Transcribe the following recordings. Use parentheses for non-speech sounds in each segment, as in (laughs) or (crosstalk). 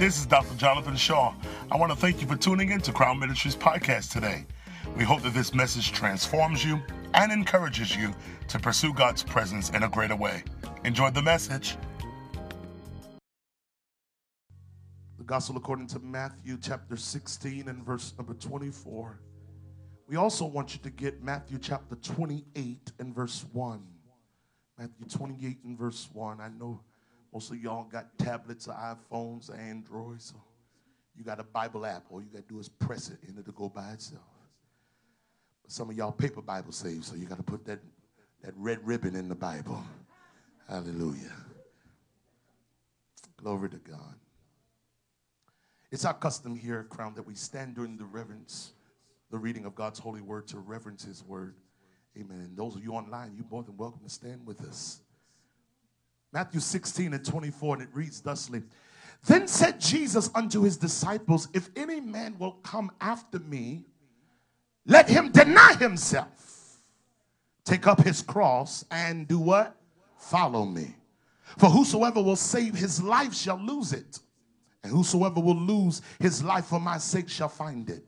This is Dr. Jonathan Shaw. I want to thank you for tuning in to Crown Ministries podcast today. We hope that this message transforms you and encourages you to pursue God's presence in a greater way. Enjoy the message. The Gospel according to Matthew chapter 16 and verse number 24. We also want you to get Matthew chapter 28 and verse 1. Matthew 28 and verse 1. I know most of y'all got tablets or iPhones or Androids. So you got a Bible app. All you got to do is press it and it'll go by itself. But some of y'all paper Bible saved, so you got to put that, that red ribbon in the Bible. Hallelujah. Glory to God. It's our custom here at Crown that we stand during the reverence, the reading of God's holy word to reverence his word. Amen. And those of you online, you're more than welcome to stand with us. Matthew 16 and 24, and it reads thusly Then said Jesus unto his disciples, If any man will come after me, let him deny himself, take up his cross, and do what? Follow me. For whosoever will save his life shall lose it, and whosoever will lose his life for my sake shall find it.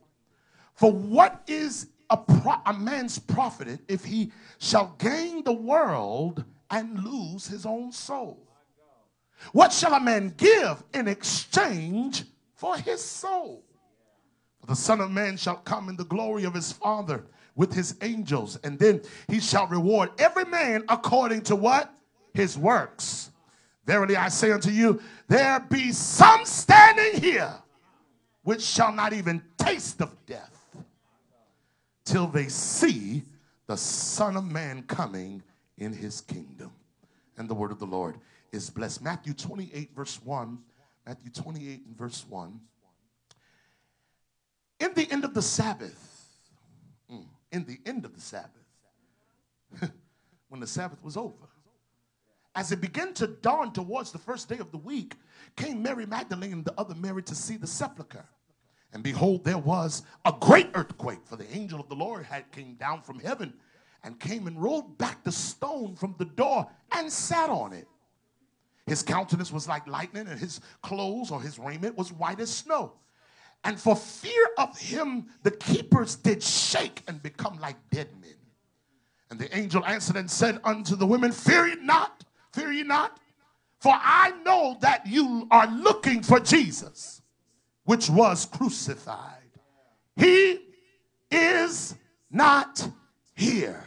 For what is a, pro- a man's profited if he shall gain the world and lose his own soul? What shall a man give in exchange for his soul? For the Son of Man shall come in the glory of his Father with his angels, and then he shall reward every man according to what? His works. Verily I say unto you, there be some standing here which shall not even taste of death till they see the Son of Man coming in his kingdom. And the word of the Lord is blessed. Matthew 28, verse 1. Matthew 28 and verse 1. In the end of the Sabbath, mm, in the end of the Sabbath, (laughs) when the Sabbath was over, as it began to dawn towards the first day of the week, came Mary Magdalene and the other Mary to see the sepulchre. And behold, there was a great earthquake, for the angel of the Lord had came down from heaven and came and rolled back the stone from the door and sat on it. His countenance was like lightning, and his clothes or his raiment was white as snow. And for fear of him, the keepers did shake and become like dead men. And the angel answered and said unto the women, Fear ye not, fear ye not, for I know that you are looking for Jesus which was crucified. He is not here,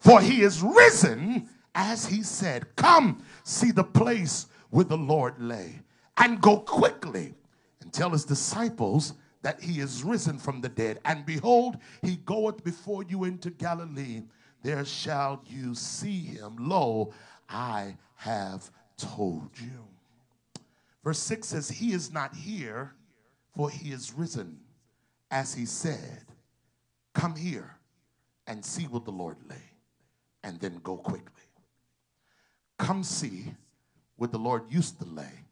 for he is risen as he said. Come, see the place where the Lord lay, and go quickly and tell his disciples that he is risen from the dead. And behold, he goeth before you into Galilee. There shall you see him. Lo, I have told you. Verse 6 says, He is not here, for he is risen. As he said, Come here and see what the Lord lay, and then go quickly. Come see what the Lord used to lay,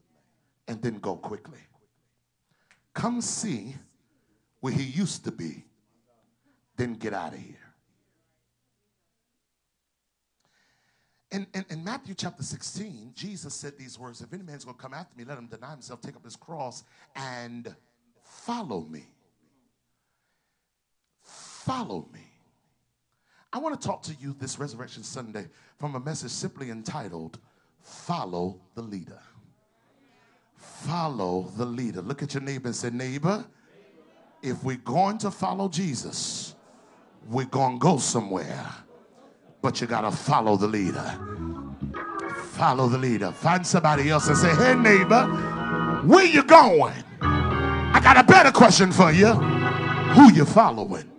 and then go quickly. Come see where he used to be, then get out of here. In, in, in, Matthew chapter 16, Jesus said these words If any man's going to come after me, let him deny himself, take up his cross, and follow me. Follow me. I want to talk to you this Resurrection Sunday from a message simply entitled, Follow the Leader. Follow the leader. Look at your neighbor and say, Neighbor, if we're going to follow Jesus, we're going to go somewhere but you got to follow the leader. Follow the leader. Find somebody else and say, hey, neighbor, where you going? I got a better question for you. Who you following?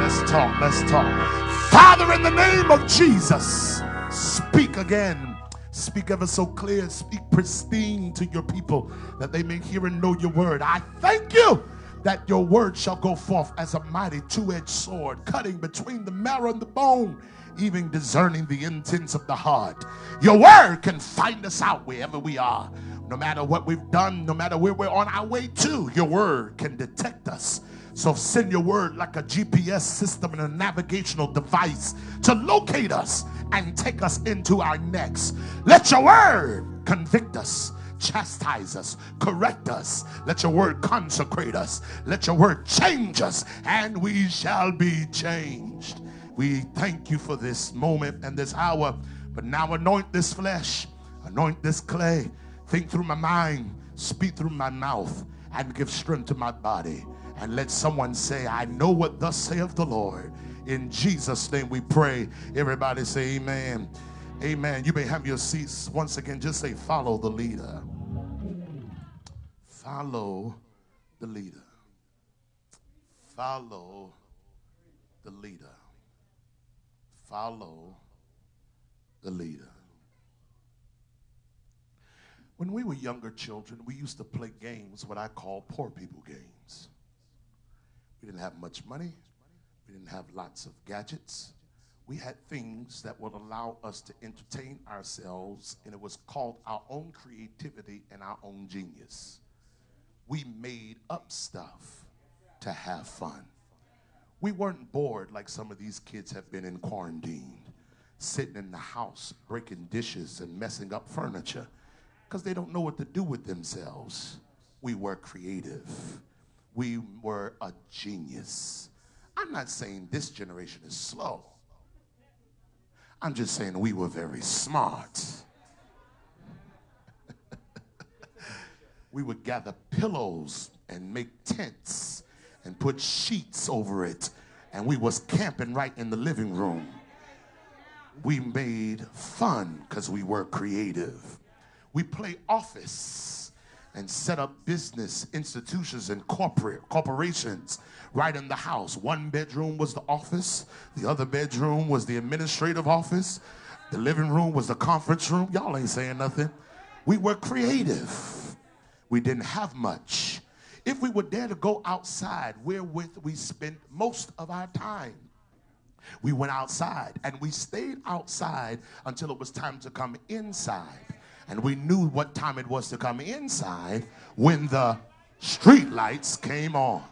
Let's talk. Let's talk. Father, in the name of Jesus, speak again. Speak ever so clear. Speak pristine to your people that they may hear and know your word. I thank you that your word shall go forth as a mighty two edged sword, cutting between the marrow and the bone, even discerning the intents of the heart. Your word can find us out wherever we are. No matter what we've done, no matter where we're on our way to, your word can detect us. So send your word like a GPS system and a navigational device to locate us and take us into our next. Let your word convict us chastise us, correct us. Let your word consecrate us. Let your word change us, and we shall be changed. We thank you for this moment and this hour. But now anoint this flesh, anoint this clay, think through my mind, speak through my mouth, and give strength to my body. And let someone say, I know what thus saith the Lord. In Jesus' name we pray. Everybody say, Amen. Amen. You may have your seats. Once again, just say, Follow the leader. Follow the leader. Follow the leader. Follow the leader. When we were younger children, we used to play games, what I call poor people games. We didn't have much money, we didn't have lots of gadgets. We had things that would allow us to entertain ourselves, and it was called our own creativity and our own genius. We made up stuff to have fun. We weren't bored like some of these kids have been in quarantine, sitting in the house, breaking dishes and messing up furniture because they don't know what to do with themselves. We were creative. We were a genius. I'm not saying this generation is slow. I'm just saying we were very smart. (laughs) we would gather pillows and make tents and put sheets over it and we was camping right in the living room we made fun because we were creative we play office and set up business institutions and corporate corporations right in the house. One bedroom was the office. The other bedroom was the administrative office. The living room was the conference room. Y'all ain't saying nothing. We were creative. We didn't have much. If we were dare to go outside wherewith we spent most of our time. We went outside and we stayed outside until it was time to come inside. And we knew what time it was to come inside when the street lights came on.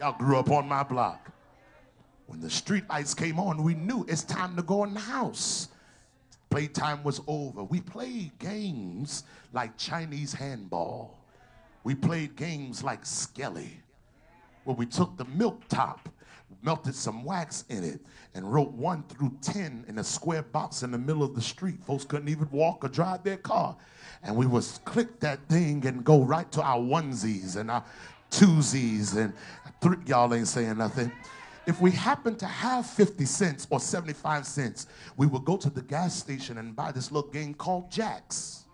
Y'all grew up on my block. When the street lights came on, we knew it's time to go in the house. Playtime was over. We played games like Chinese handball. We played games like Skelly, where we took the milk top, melted some wax in it, and wrote one through 10 in a square box in the middle of the street. Folks couldn't even walk or drive their car. And we would click that thing and go right to our onesies and our twosies and three, y'all ain't saying nothing. If we happen to have 50 cents or 75 cents, we would go to the gas station and buy this little game called Jacks.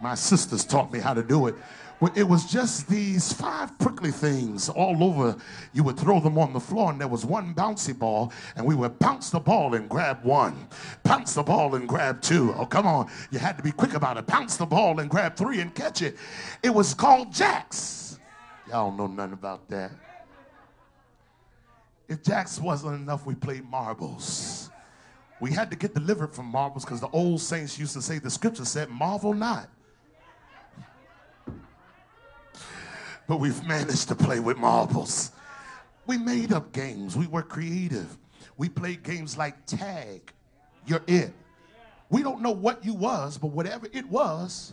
My sisters taught me how to do it. It was just these five prickly things all over. You would throw them on the floor, and there was one bouncy ball, and we would bounce the ball and grab one, bounce the ball and grab two. Oh, come on. You had to be quick about it. Bounce the ball and grab three and catch it. It was called jacks. Y'all don't know nothing about that. If jacks wasn't enough, we played marbles. We had to get delivered from marbles because the old saints used to say, the scripture said, marvel not but we've managed to play with marbles. We made up games. We were creative. We played games like tag. You're it. We don't know what you was, but whatever it was,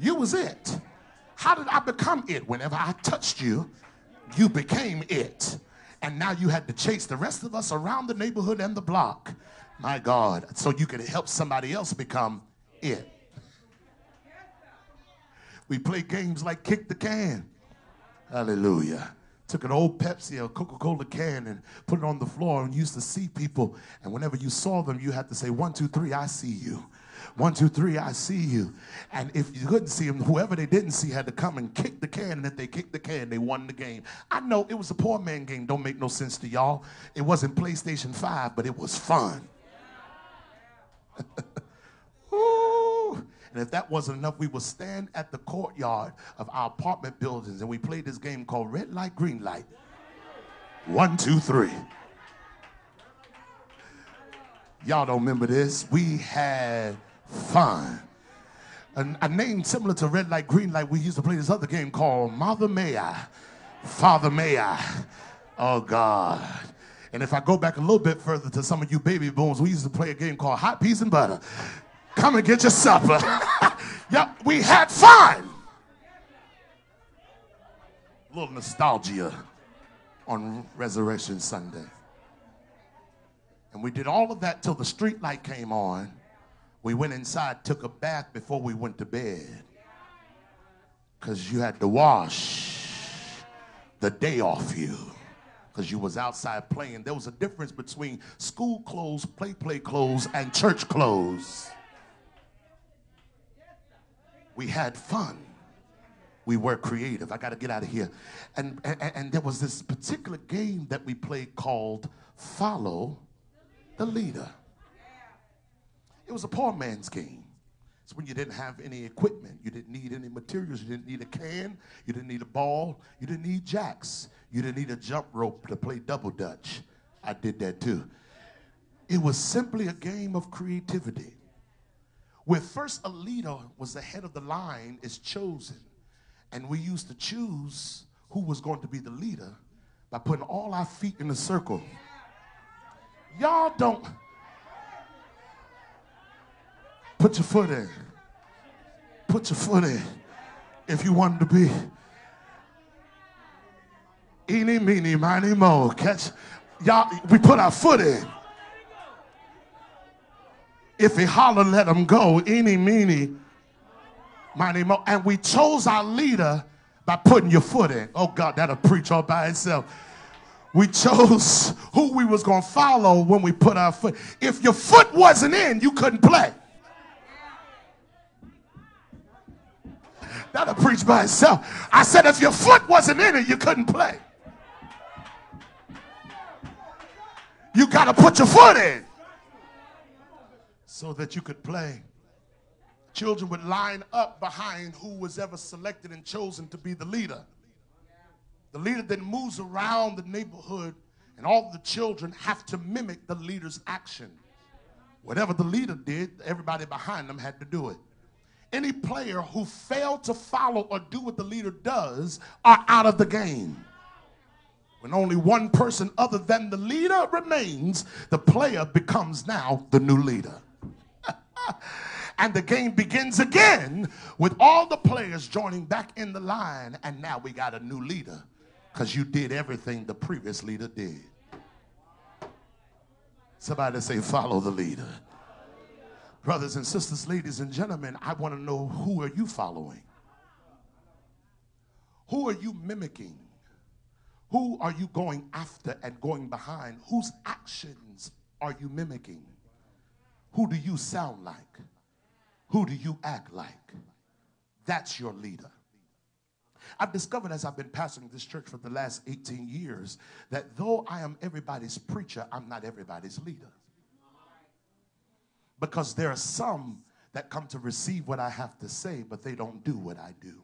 you was it. How did I become it? Whenever I touched you, you became it. And now you had to chase the rest of us around the neighborhood and the block. My God, so you could help somebody else become it. We play games like kick the can. Hallelujah. Took an old Pepsi or Coca Cola can and put it on the floor and used to see people. And whenever you saw them, you had to say, One, two, three, I see you. One, two, three, I see you. And if you couldn't see them, whoever they didn't see had to come and kick the can. And if they kicked the can, they won the game. I know it was a poor man game. Don't make no sense to y'all. It wasn't PlayStation 5, but it was fun. (laughs) And if that wasn't enough, we would stand at the courtyard of our apartment buildings and we played this game called Red Light, Green Light. One, two, three. Y'all don't remember this? We had fun. A, a, name similar to Red Light, Green Light, we used to play this other game called Mother May I, Father May I. Oh, God. And if I go back a little bit further to some of you baby booms, we used to play a game called Hot Peas and Butter. Come and get your supper. (laughs) Yeah, we had fun. A little nostalgia on Resurrection Sunday. And we did all of that till the street light came on. We went inside, took a bath before we went to bed. Because you had to wash the day off you. Because you was outside playing. There was a difference between school clothes, play play clothes, and church clothes. We had fun. We were creative. I got to get out of here. And, and, and there was this particular game that we played called Follow the Leader. It was a poor man's game. It's when you didn't have any equipment. You didn't need any materials. You didn't need a can. You didn't need a ball. You didn't need jacks. You didn't need a jump rope to play double dutch. I did that too. It was simply a game of creativity where first a leader was the head of the line is chosen. And we used to choose who was going to be the leader by putting all our feet in a circle. Y'all don't put your foot in. Put your foot in if you wanted to be. Eeny, meeny, miny, mo. Catch. Y'all, we put our foot in. If he holler, let him go. Any, meeny, miny, mo. And we chose our leader by putting your foot in. Oh God, that'll preach all by itself. We chose who we was to follow when we put our foot. If your foot wasn't in, you couldn't play. That'll preach by itself. I said if your foot wasn't in it, you couldn't play. You got to put your foot in so that you could play. Children would line up behind who was ever selected and chosen to be the leader. The leader then moves around the neighborhood, and all the children have to mimic the leader's action. Whatever the leader did, everybody behind them had to do it. Any player who failed to follow or do what the leader does are out of the game. When only one person other than the leader remains, the player becomes now the new leader. (laughs) and the game begins again with all the players joining back in the line. And now we got a new leader because you did everything the previous leader did. Somebody say, follow the leader. Brothers and sisters, ladies and gentlemen, I want to know who are you following? Who are you mimicking? Who are you going after and going behind? Whose actions are you mimicking? Who do you sound like? Who do you act like? That's your leader. I've discovered as I've been pastoring this church for the last 18 years that though I am everybody's preacher, I'm not everybody's leader. Because there are some that come to receive what I have to say, but they don't do what I do.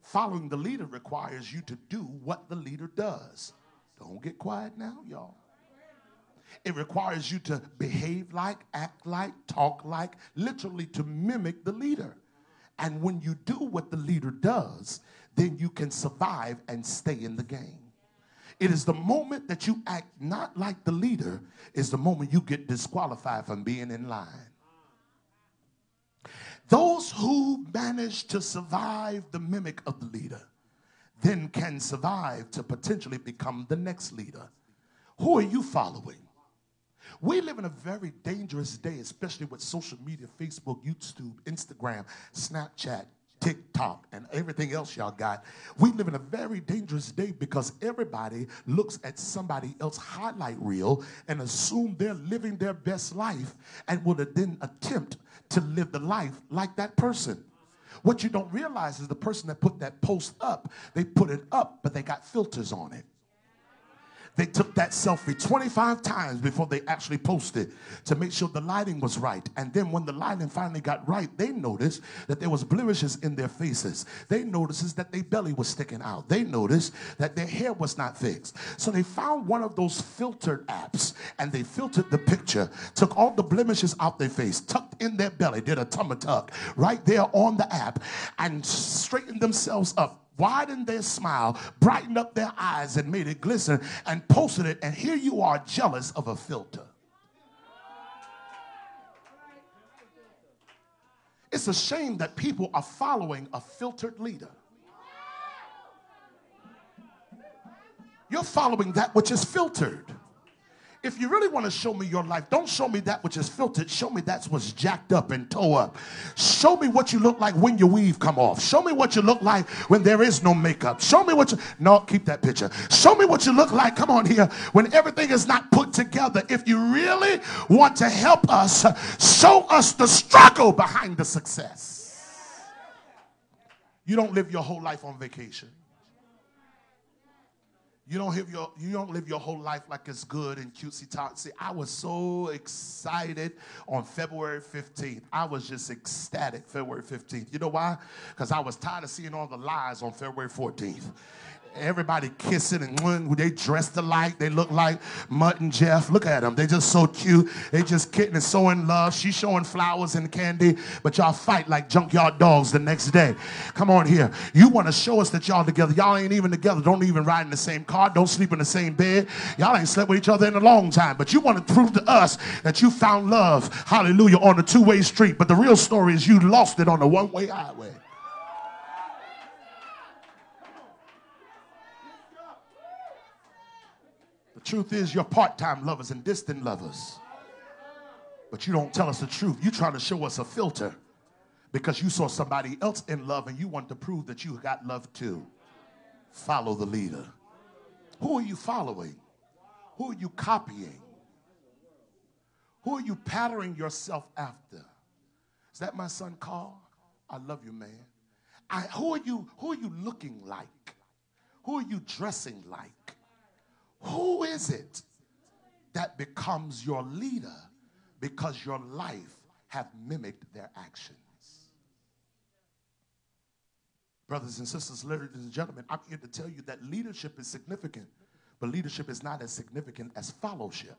Following the leader requires you to do what the leader does. Don't get quiet now, y'all. It requires you to behave like, act like, talk like, literally to mimic the leader. And when you do what the leader does, then you can survive and stay in the game. It is the moment that you act not like the leader, is the moment you get disqualified from being in line. Those who manage to survive the mimic of the leader then can survive to potentially become the next leader. Who are you following? We live in a very dangerous day, especially with social media Facebook, YouTube, Instagram, Snapchat, TikTok, and everything else y'all got. We live in a very dangerous day because everybody looks at somebody else highlight reel and assume they're living their best life and will then attempt to live the life like that person. What you don't realize is the person that put that post up, they put it up, but they got filters on it. They took that selfie 25 times before they actually posted to make sure the lighting was right. And then when the lighting finally got right, they noticed that there was blemishes in their faces. They noticed that their belly was sticking out. They noticed that their hair was not fixed. So they found one of those filtered apps and they filtered the picture, took all the blemishes out their face, tucked in their belly, did a tummy tuck right there on the app and straightened themselves up widened their smile, brightened up their eyes, and made it glisten, and posted it. And here you are, jealous of a filter. It's a shame that people are following a filtered leader. You're following that which is filtered. If you really want to show me your life, don't show me that which is filtered. Show me that's what's jacked up and tore up. Show me what you look like when your weave come off. Show me what you look like when there is no makeup. Show me what you no keep that picture. Show me what you look like. Come on here when everything is not put together. If you really want to help us, show us the struggle behind the success. You don't live your whole life on vacation. You don't live your you don't live your whole life like it's good and cutesy totsy. I was so excited on February 15th. I was just ecstatic February 15th. You know why? Because I was tired of seeing all the lies on February 14th. Everybody kissing and mm, they dressed alike. They look like Mutt and Jeff. Look at them. They just so cute. They just kidding and so in love. She's showing flowers and candy, but y'all fight like junkyard dogs the next day. Come on here. You want to show us that y'all together. Y'all ain't even together. Don't even ride in the same car. Don't sleep in the same bed. Y'all ain't slept with each other in a long time. But you want to prove to us that you found love, hallelujah, on a two-way street. But the real story is you lost it on a one-way highway. Truth is, you're part time lovers and distant lovers. But you don't tell us the truth. You try to show us a filter because you saw somebody else in love and you want to prove that you got love too. Follow the leader. Who are you following? Who are you copying? Who are you patterning yourself after? Is that my son Carl? I love you, man. I, who are you? Who are you looking like? Who are you dressing like? Who is it that becomes your leader because your life have mimicked their actions? Brothers and sisters, ladies and gentlemen, I'm here to tell you that leadership is significant, but leadership is not as significant as fellowship.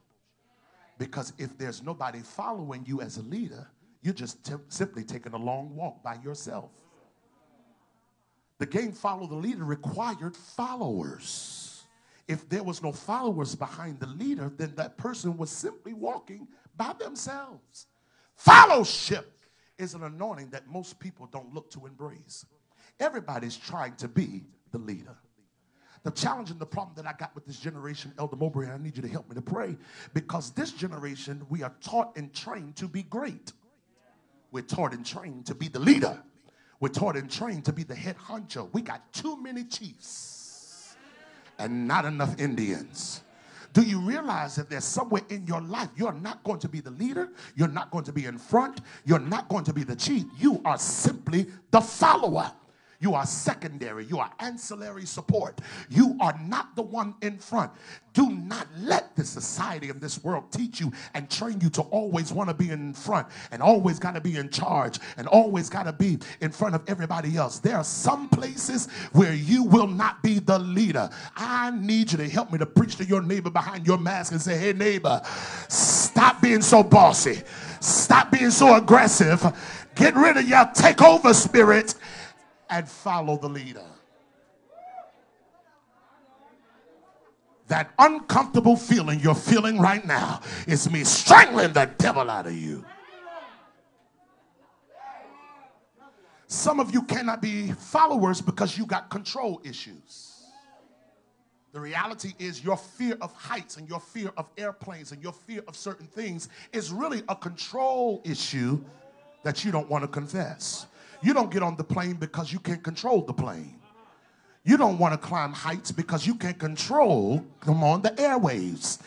Because if there's nobody following you as a leader, you're just simply taking a long walk by yourself. The game Follow the Leader required followers. If there was no followers behind the leader, then that person was simply walking by themselves. Fellowship is an anointing that most people don't look to embrace. Everybody's trying to be the leader. The challenge and the problem that I got with this generation, Elder Mowbray, I need you to help me to pray because this generation, we are taught and trained to be great. We're taught and trained to be the leader. We're taught and trained to be the head honcho. We got too many chiefs and not enough Indians. Do you realize that there's somewhere in your life you're not going to be the leader, you're not going to be in front, you're not going to be the chief, you are simply the follower. You are secondary. You are ancillary support. You are not the one in front. Do not let the society of this world teach you and train you to always want to be in front and always got to be in charge and always got to be in front of everybody else. There are some places where you will not be the leader. I need you to help me to preach to your neighbor behind your mask and say, hey, neighbor, stop being so bossy. Stop being so aggressive. Get rid of your takeover spirit and follow the leader. That uncomfortable feeling you're feeling right now is me strangling the devil out of you. Some of you cannot be followers because you got control issues. The reality is, your fear of heights and your fear of airplanes and your fear of certain things is really a control issue that you don't want to confess. You don't get on the plane because you can't control the plane. You don't want to climb heights because you can't control, come on, the airwaves.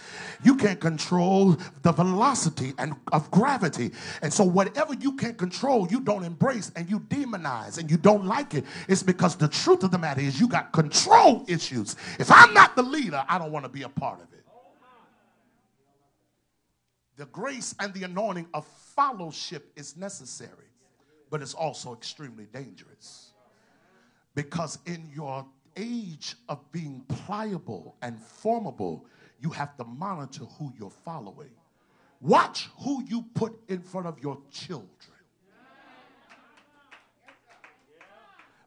You can't control the velocity and of gravity. And so whatever you can't control, you don't embrace and you demonize and you don't like it. It's because the truth of the matter is you got control issues. If I'm not the leader, I don't want to be a part of it. The grace and the anointing of fellowship is necessary but it's also extremely dangerous. Because in your age of being pliable and formable, you have to monitor who you're following. Watch who you put in front of your children.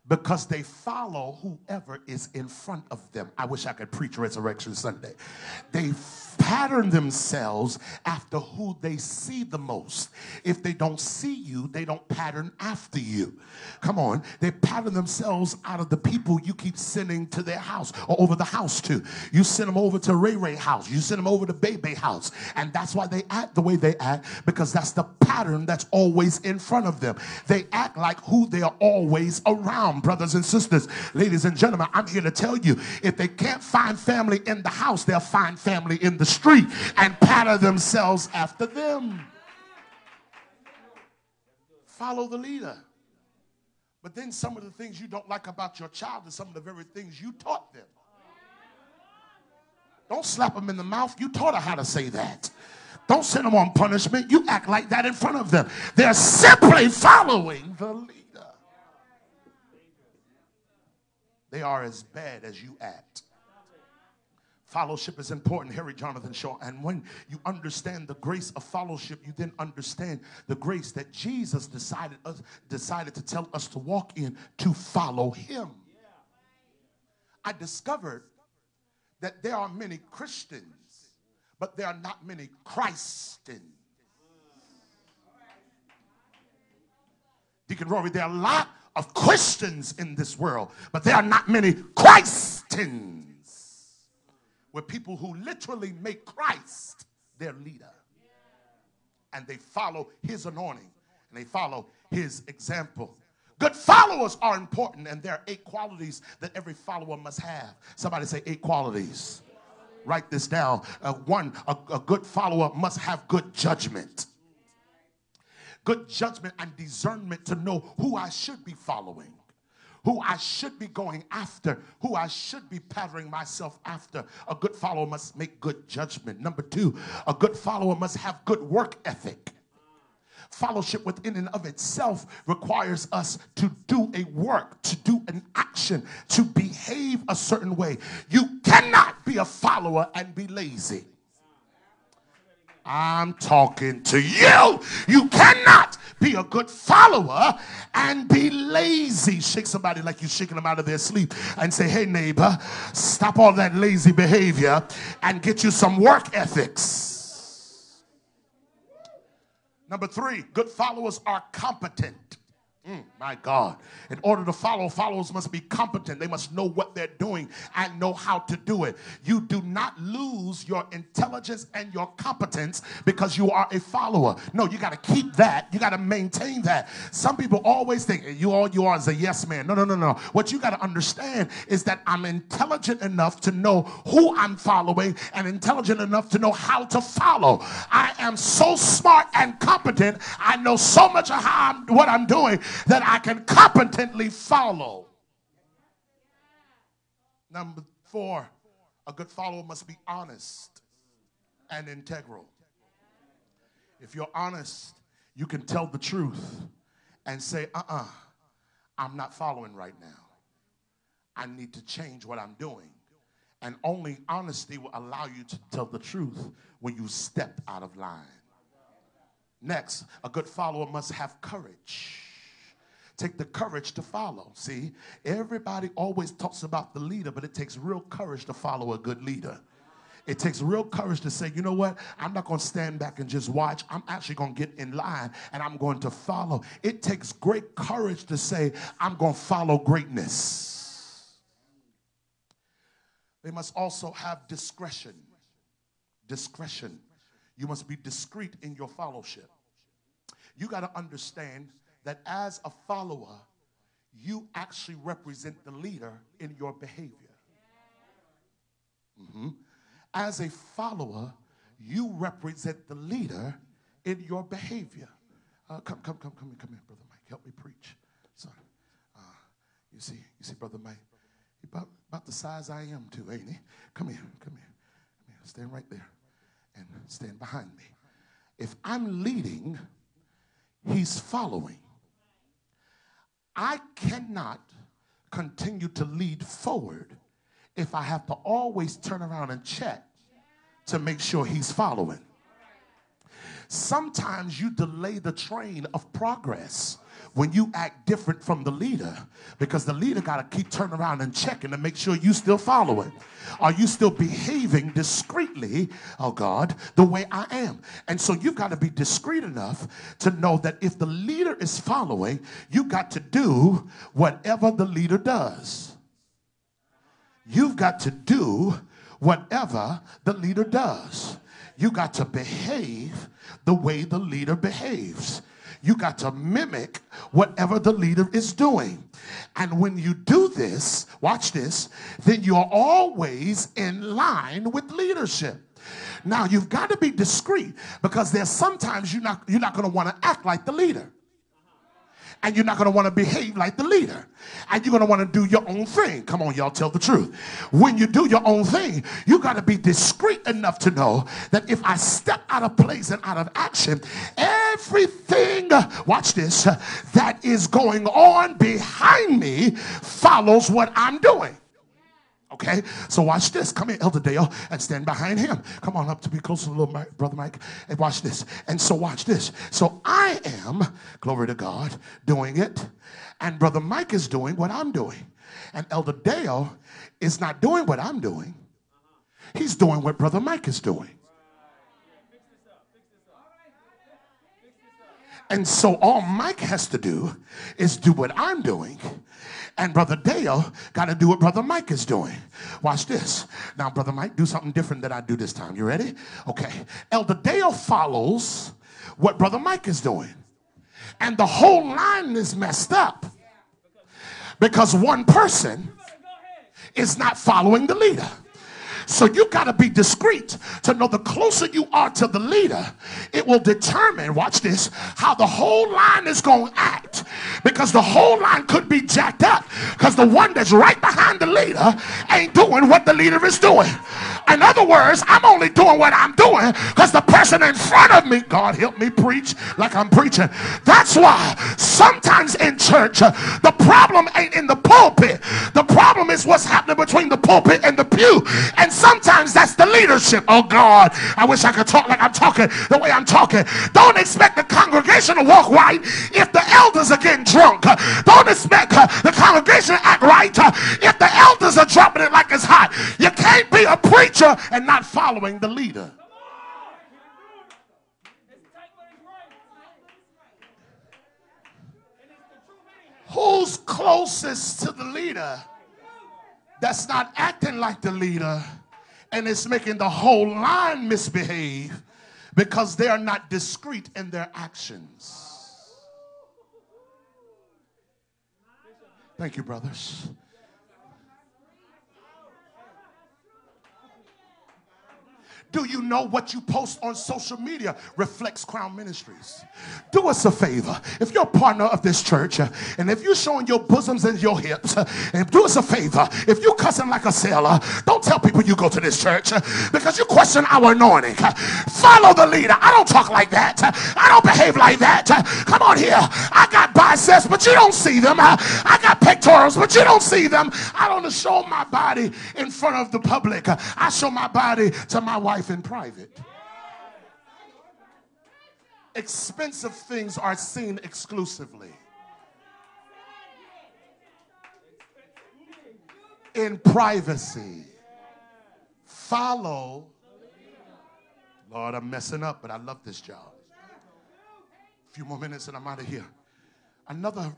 Because they follow whoever is in front of them. I wish I could preach Resurrection Sunday. They pattern themselves after who they see the most. If they don't see you, they don't pattern after you. Come on. They pattern themselves out of the people you keep sending to their house or over the house to. You send them over to Ray Ray house. You send them over to Bebe house. And that's why they act the way they act because that's the pattern that's always in front of them. They act like who they are always around, brothers and sisters. Ladies and gentlemen, I'm here to tell you if they can't find family in the house, they'll find family in the street and pattern themselves after them. Follow the leader. But then some of the things you don't like about your child are some of the very things you taught them. Don't slap them in the mouth. You taught her how to say that. Don't send them on punishment. You act like that in front of them. They're simply following the leader. They are as bad as you act. Fellowship is important, Harry Jonathan Shaw. And when you understand the grace of fellowship, you then understand the grace that Jesus decided us, decided to tell us to walk in to follow him. I discovered that there are many Christians, but there are not many Christians. Deacon Rory, there are a lot of Christians in this world, but there are not many Christians with people who literally make Christ their leader. And they follow his anointing and they follow his example. Good followers are important, and there are eight qualities that every follower must have. Somebody say eight qualities. Write this down. Uh, one, a, a good follower must have good judgment. Good judgment and discernment to know who I should be following who I should be going after, who I should be patterning myself after. A good follower must make good judgment. Number two, a good follower must have good work ethic. Fellowship within and of itself requires us to do a work, to do an action, to behave a certain way. You cannot be a follower and be lazy. I'm talking to you. You cannot be a good follower and be lazy. Shake somebody like you're shaking them out of their sleep and say, hey, neighbor, stop all that lazy behavior and get you some work ethics. Number three, good followers are competent. Mm, my God. In order to follow, followers must be competent. They must know what they're doing and know how to do it. You do not lose your intelligence and your competence because you are a follower. No, you got to keep that. You got to maintain that. Some people always think you all you are is a yes man. No, no, no, no. What you got to understand is that I'm intelligent enough to know who I'm following and intelligent enough to know how to follow. I am so smart and competent. I know so much of how I'm, what I'm doing that I can competently follow. Number four, a good follower must be honest and integral. If you're honest, you can tell the truth and say, uh uh-uh, uh, i am not following right now. I need to change what I'm doing. And only honesty will allow you to tell the truth when you step out of line. Next, a good follower must have courage take the courage to follow. See, everybody always talks about the leader, but it takes real courage to follow a good leader. It takes real courage to say, you know what? I'm not going to stand back and just watch. I'm actually going to get in line and I'm going to follow. It takes great courage to say, I'm going to follow greatness. They must also have discretion. Discretion. You must be discreet in your fellowship. You got to understand that as a follower, you actually represent the leader in your behavior. Mm-hmm. As a follower, you represent the leader in your behavior. Uh, come, come, come, come, come here, brother Mike. Help me preach, son. Uh, you see, you see, brother Mike. He about, about the size I am too, ain't he? Come here, come here, come here. Stand right there, and stand behind me. If I'm leading, he's following. I cannot continue to lead forward if I have to always turn around and check to make sure he's following. Sometimes you delay the train of progress when you act different from the leader because the leader got to keep turning around and checking to make sure you still following. Are you still behaving discreetly, oh God, the way I am? And so you've got to be discreet enough to know that if the leader is following, you got to do whatever the leader does. You've got to do whatever the leader does. You got to behave the way the leader behaves. You got to mimic whatever the leader is doing. And when you do this, watch this, then you're always in line with leadership. Now you've got to be discreet because there's sometimes you're not you're not going to want to act like the leader and you're not going to want to behave like the leader and you're going to want to do your own thing come on y'all tell the truth when you do your own thing you got to be discreet enough to know that if i step out of place and out of action everything watch this that is going on behind me follows what i'm doing Okay, so watch this. Come here, Elder Dale, and stand behind him. Come on up to be close to little Mike, brother Mike, and watch this. And so watch this. So I am, glory to God, doing it, and brother Mike is doing what I'm doing, and Elder Dale is not doing what I'm doing. He's doing what brother Mike is doing. And so all Mike has to do is do what I'm doing and Brother Dale got to do what Brother Mike is doing. Watch this. Now, Brother Mike, do something different than I do this time. You ready? Okay. Elder Dale follows what Brother Mike is doing. And the whole line is messed up because one person is not following the leader. So you got to be discreet to know the closer you are to the leader, it will determine, watch this, how the whole line is going to act. Because the whole line could be jacked up because the one that's right behind the leader ain't doing what the leader is doing. In other words, I'm only doing what I'm doing because the person in front of me, God help me preach like I'm preaching. That's why sometimes in church, uh, the problem ain't in the pulpit. The problem is what's happening between the pulpit and the pew. And Sometimes that's the leadership. Oh God, I wish I could talk like I'm talking the way I'm talking. Don't expect the congregation to walk right if the elders are getting drunk. Don't expect uh, the congregation to act right uh, if the elders are dropping it like it's hot. You can't be a preacher and not following the leader. Who's closest to the leader that's not acting like the leader and it's making the whole line misbehave because they are not discreet in their actions. Thank you, brothers. Do you know what you post on social media reflects Crown Ministries? Do us a favor. If you're a partner of this church and if you're showing your bosoms and your hips, and do us a favor. If you're cussing like a sailor, don't tell people you go to this church because you question our anointing. Follow the leader. I don't talk like that. I don't behave like that. Come on here. I got biceps, but you don't see them. I got pectorals, but you don't see them. I don't show my body in front of the public. I show my body to my wife life in private. Expensive things are seen exclusively. In privacy. Follow. Lord, I'm messing up, but I love this job. A few more minutes and I'm out of here. Another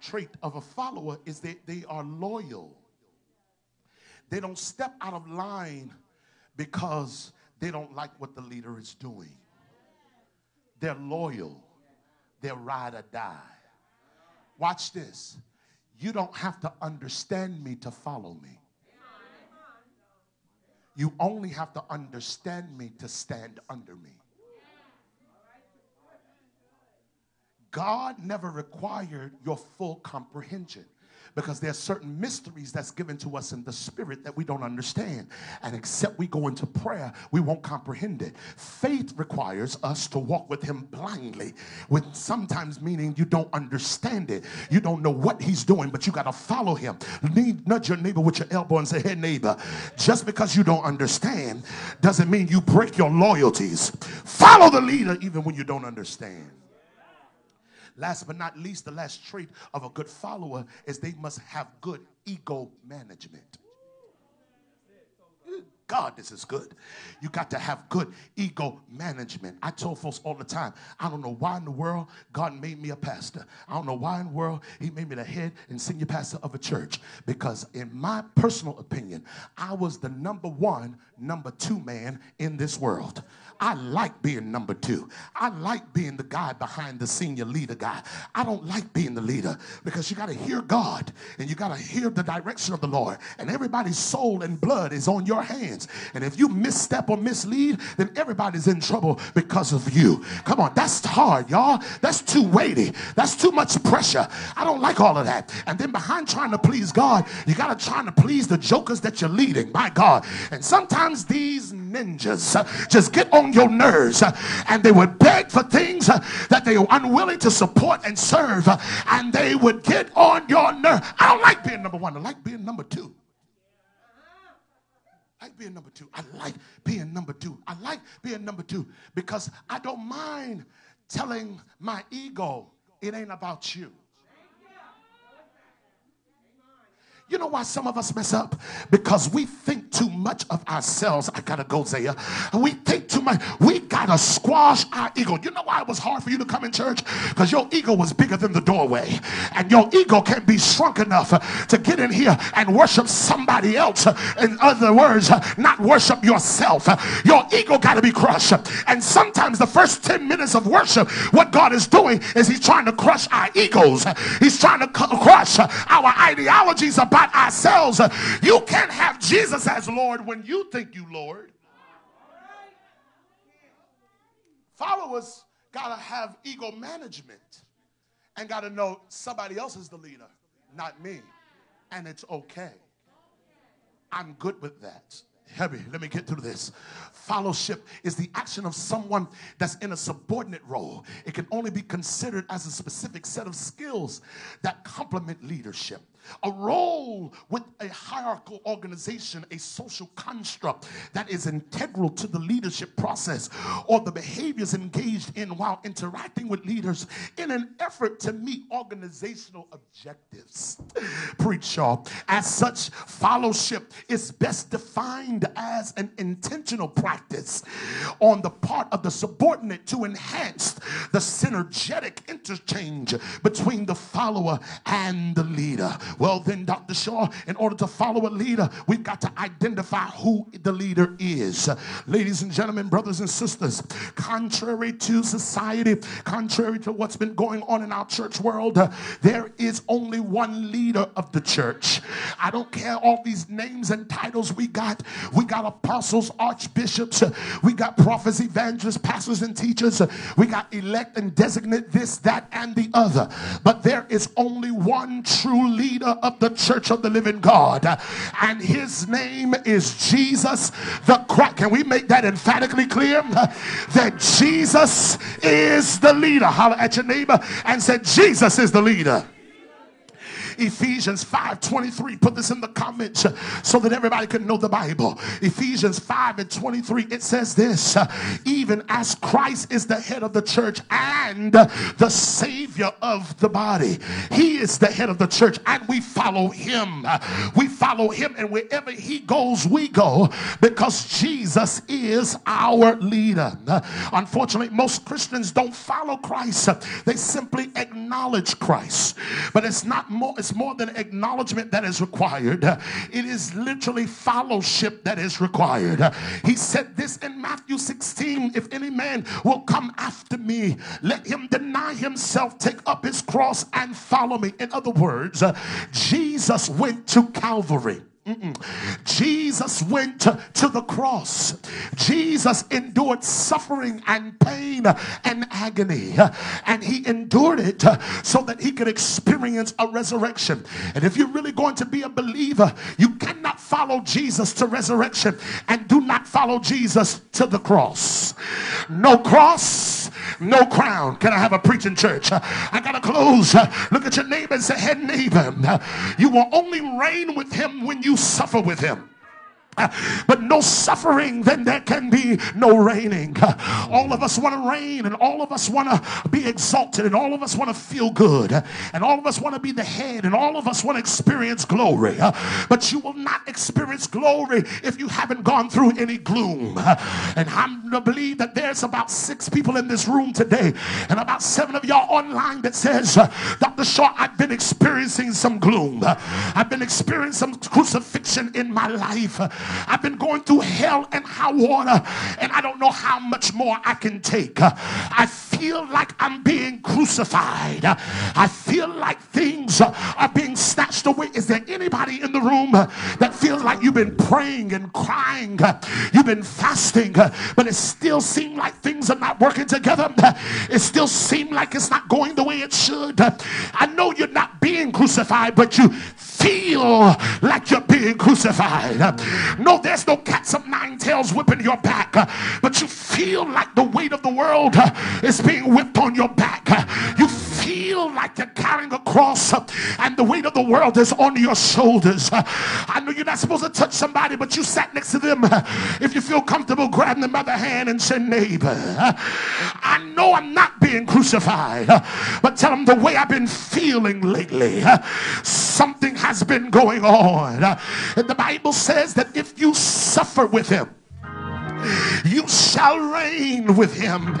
trait of a follower is that they are loyal. They don't step out of line because they don't like what the leader is doing. They're loyal. They're ride or die. Watch this. You don't have to understand me to follow me. You only have to understand me to stand under me. God never required your full comprehension. Because there's certain mysteries that's given to us in the spirit that we don't understand. And except we go into prayer we won't comprehend it. Faith requires us to walk with him blindly with sometimes meaning you don't understand it. You don't know what he's doing but you got to follow him. Nudge your neighbor with your elbow and say hey neighbor just because you don't understand doesn't mean you break your loyalties. Follow the leader even when you don't understand Last but not least, the last trait of a good follower is they must have good ego management. God, this is good. You got to have good ego management. I told folks all the time, I don't know why in the world God made me a pastor. I don't know why in the world He made me the head and senior pastor of a church. Because, in my personal opinion, I was the number one, number two man in this world. I like being number two. I like being the guy behind the senior leader guy. I don't like being the leader because you got to hear God and you got to hear the direction of the Lord. And everybody's soul and blood is on your hands. And if you misstep or mislead, then everybody's in trouble because of you. Come on, that's hard, y'all. That's too weighty. That's too much pressure. I don't like all of that. And then behind trying to please God, you got to try to please the jokers that you're leading. My God. And sometimes these ninjas uh, just get on your nerves uh, and they would beg for things uh, that they were unwilling to support and serve and they would get on your nerve. I don't like being number one. I like being number two. I like being number two. I like being number two. I like being number two because I don't mind telling my ego it ain't about you. You know why some of us mess up? Because we think too much of ourselves. I gotta go, Zaya. We think too much. We gotta squash our ego. You know why it was hard for you to come in church? Because your ego was bigger than the doorway. And your ego can't be shrunk enough to get in here and worship somebody else. In other words, not worship yourself. Your ego gotta be crushed. And sometimes the first 10 minutes of worship, what God is doing is He's trying to crush our egos. He's trying to crush our ideologies about ourselves. You can't have Jesus as Lord when you think you Lord. Followers got to have ego management and got to know somebody else is the leader, not me. And it's okay. I'm good with that. Heavy, let me get through this. Followership is the action of someone that's in a subordinate role. It can only be considered as a specific set of skills that complement leadership a role with a hierarchical organization, a social construct that is integral to the leadership process or the behaviors engaged in while interacting with leaders in an effort to meet organizational objectives. Preach, y'all. As such, followership is best defined as an intentional practice on the part of the subordinate to enhance the synergetic interchange between the follower and the leader. Well, then, Dr. Shaw, in order to follow a leader, we've got to identify who the leader is. Ladies and gentlemen, brothers and sisters, contrary to society, contrary to what's been going on in our church world, there is only one leader of the church. I don't care all these names and titles we got. We got apostles, archbishops, we got prophets, evangelists, pastors, and teachers. We got elect and designate this, that, and the other. But there is only one true leader leader of the church of the living God. And his name is Jesus the Christ. Can we make that emphatically clear? That Jesus is the leader. Holler at your neighbor and said, Jesus is the leader. Ephesians 5 23. Put this in the comments so that everybody can know the Bible. Ephesians 5 and 23. It says this even as Christ is the head of the church and the Savior of the body, He is the head of the church, and we follow Him. We follow Him, and wherever He goes, we go because Jesus is our leader. Unfortunately, most Christians don't follow Christ, they simply acknowledge Christ, but it's not more it's more than acknowledgement that is required, it is literally fellowship that is required. He said this in Matthew 16 if any man will come after me, let him deny himself, take up his cross, and follow me. In other words, Jesus went to Calvary Mm-mm. Jesus went to, to the cross. Jesus endured suffering and pain and agony. And he endured it so that he could experience a resurrection. And if you're really going to be a believer, you cannot follow Jesus to resurrection and do not follow Jesus to the cross. No cross, no crown. Can I have a preaching church? I got to close. Look at your neighbor and say, Hey, neighbor, you will only reign with him when you you suffer with him. But no suffering, then there can be no reigning. All of us want to reign, and all of us want to be exalted, and all of us want to feel good, and all of us want to be the head, and all of us want to experience glory. But you will not experience glory if you haven't gone through any gloom. And I'm to believe that there's about six people in this room today, and about seven of y'all online that says, Dr. Shaw, I've been experiencing some gloom. I've been experiencing some crucifixion in my life. I've been going through hell and high water, and I don't know how much more I can take. I feel like I'm being crucified. I feel like things are being snatched away. Is there anybody in the room that feels like you've been praying and crying? You've been fasting, but it still seems like things are not working together. It still seems like it's not going the way it should. I know you're not being crucified, but you feel like you're being crucified. No, there's no cats of nine tails whipping your back, but you feel like the weight of the world is being whipped on your back. You feel like you're carrying a cross and the weight of the world is on your shoulders. I know you're not supposed to touch somebody, but you sat next to them. If you feel comfortable, grab them by the hand and say, Neighbor, I know I'm not being crucified, but tell them the way I've been feeling lately. Something has been going on. And the Bible says that if you suffer with him, you shall reign with him,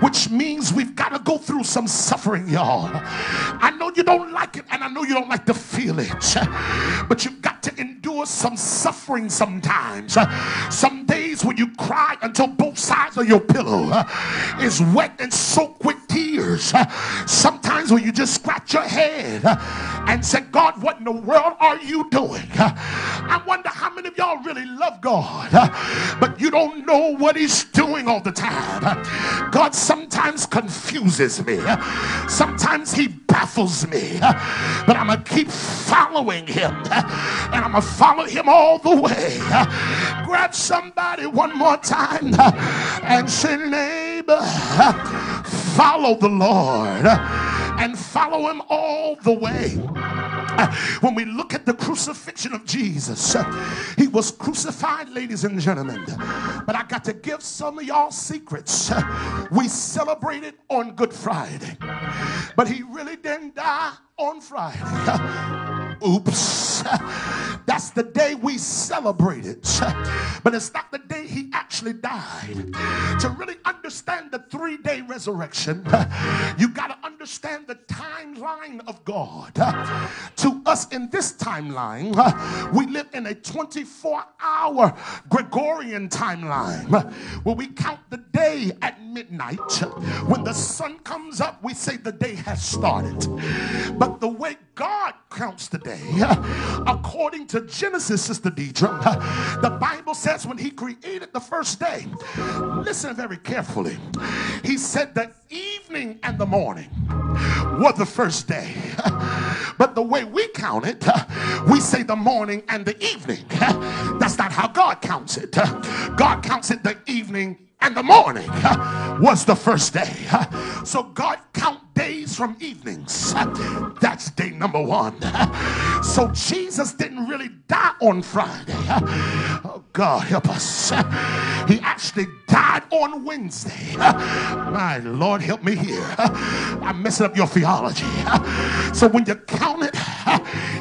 which means we've got to go through some suffering, y'all. I know you don't like it, and I know you don't like to feel it, but you've got to endure some suffering sometimes. Some days when you cry until both sides of your pillow is wet and soaked with tears. Sometimes when you just scratch your head and say, God, what in the world are you doing? I wonder how many of y'all really love God, but you don't know what He's doing all the time. God sometimes confuses me, sometimes He baffles me, but I'm going to keep following Him and I'm going to follow Him all the way. Grab somebody one more time and say, neighbor, follow the Lord and follow him all the way. When we look at the crucifixion of Jesus, he was crucified, ladies and gentlemen. But I got to give some of y'all secrets. We celebrated on Good Friday, but he really didn't die on Friday. (laughs) Oops. That's the day we celebrate it. But it's not the day he actually died. To really understand the three day resurrection, you got to understand the timeline of God. To us in this timeline, we live in a 24 hour Gregorian timeline where we count the day at midnight. When the sun comes up, we say the day has started. But the way God counts the day, (laughs) according to Genesis, Sister Deidre, the Bible says when he created the first day, listen very carefully, he said the evening and the morning were the first day. (laughs) But the way we count it, (laughs) we say the morning and the evening. That's not how God counts it. God counts it the evening and the morning was the first day. So God count days from evenings. That's day number one. So Jesus didn't really die on Friday. Oh God help us. He actually died on Wednesday. My Lord help me here. I'm messing up your theology. So when you count it,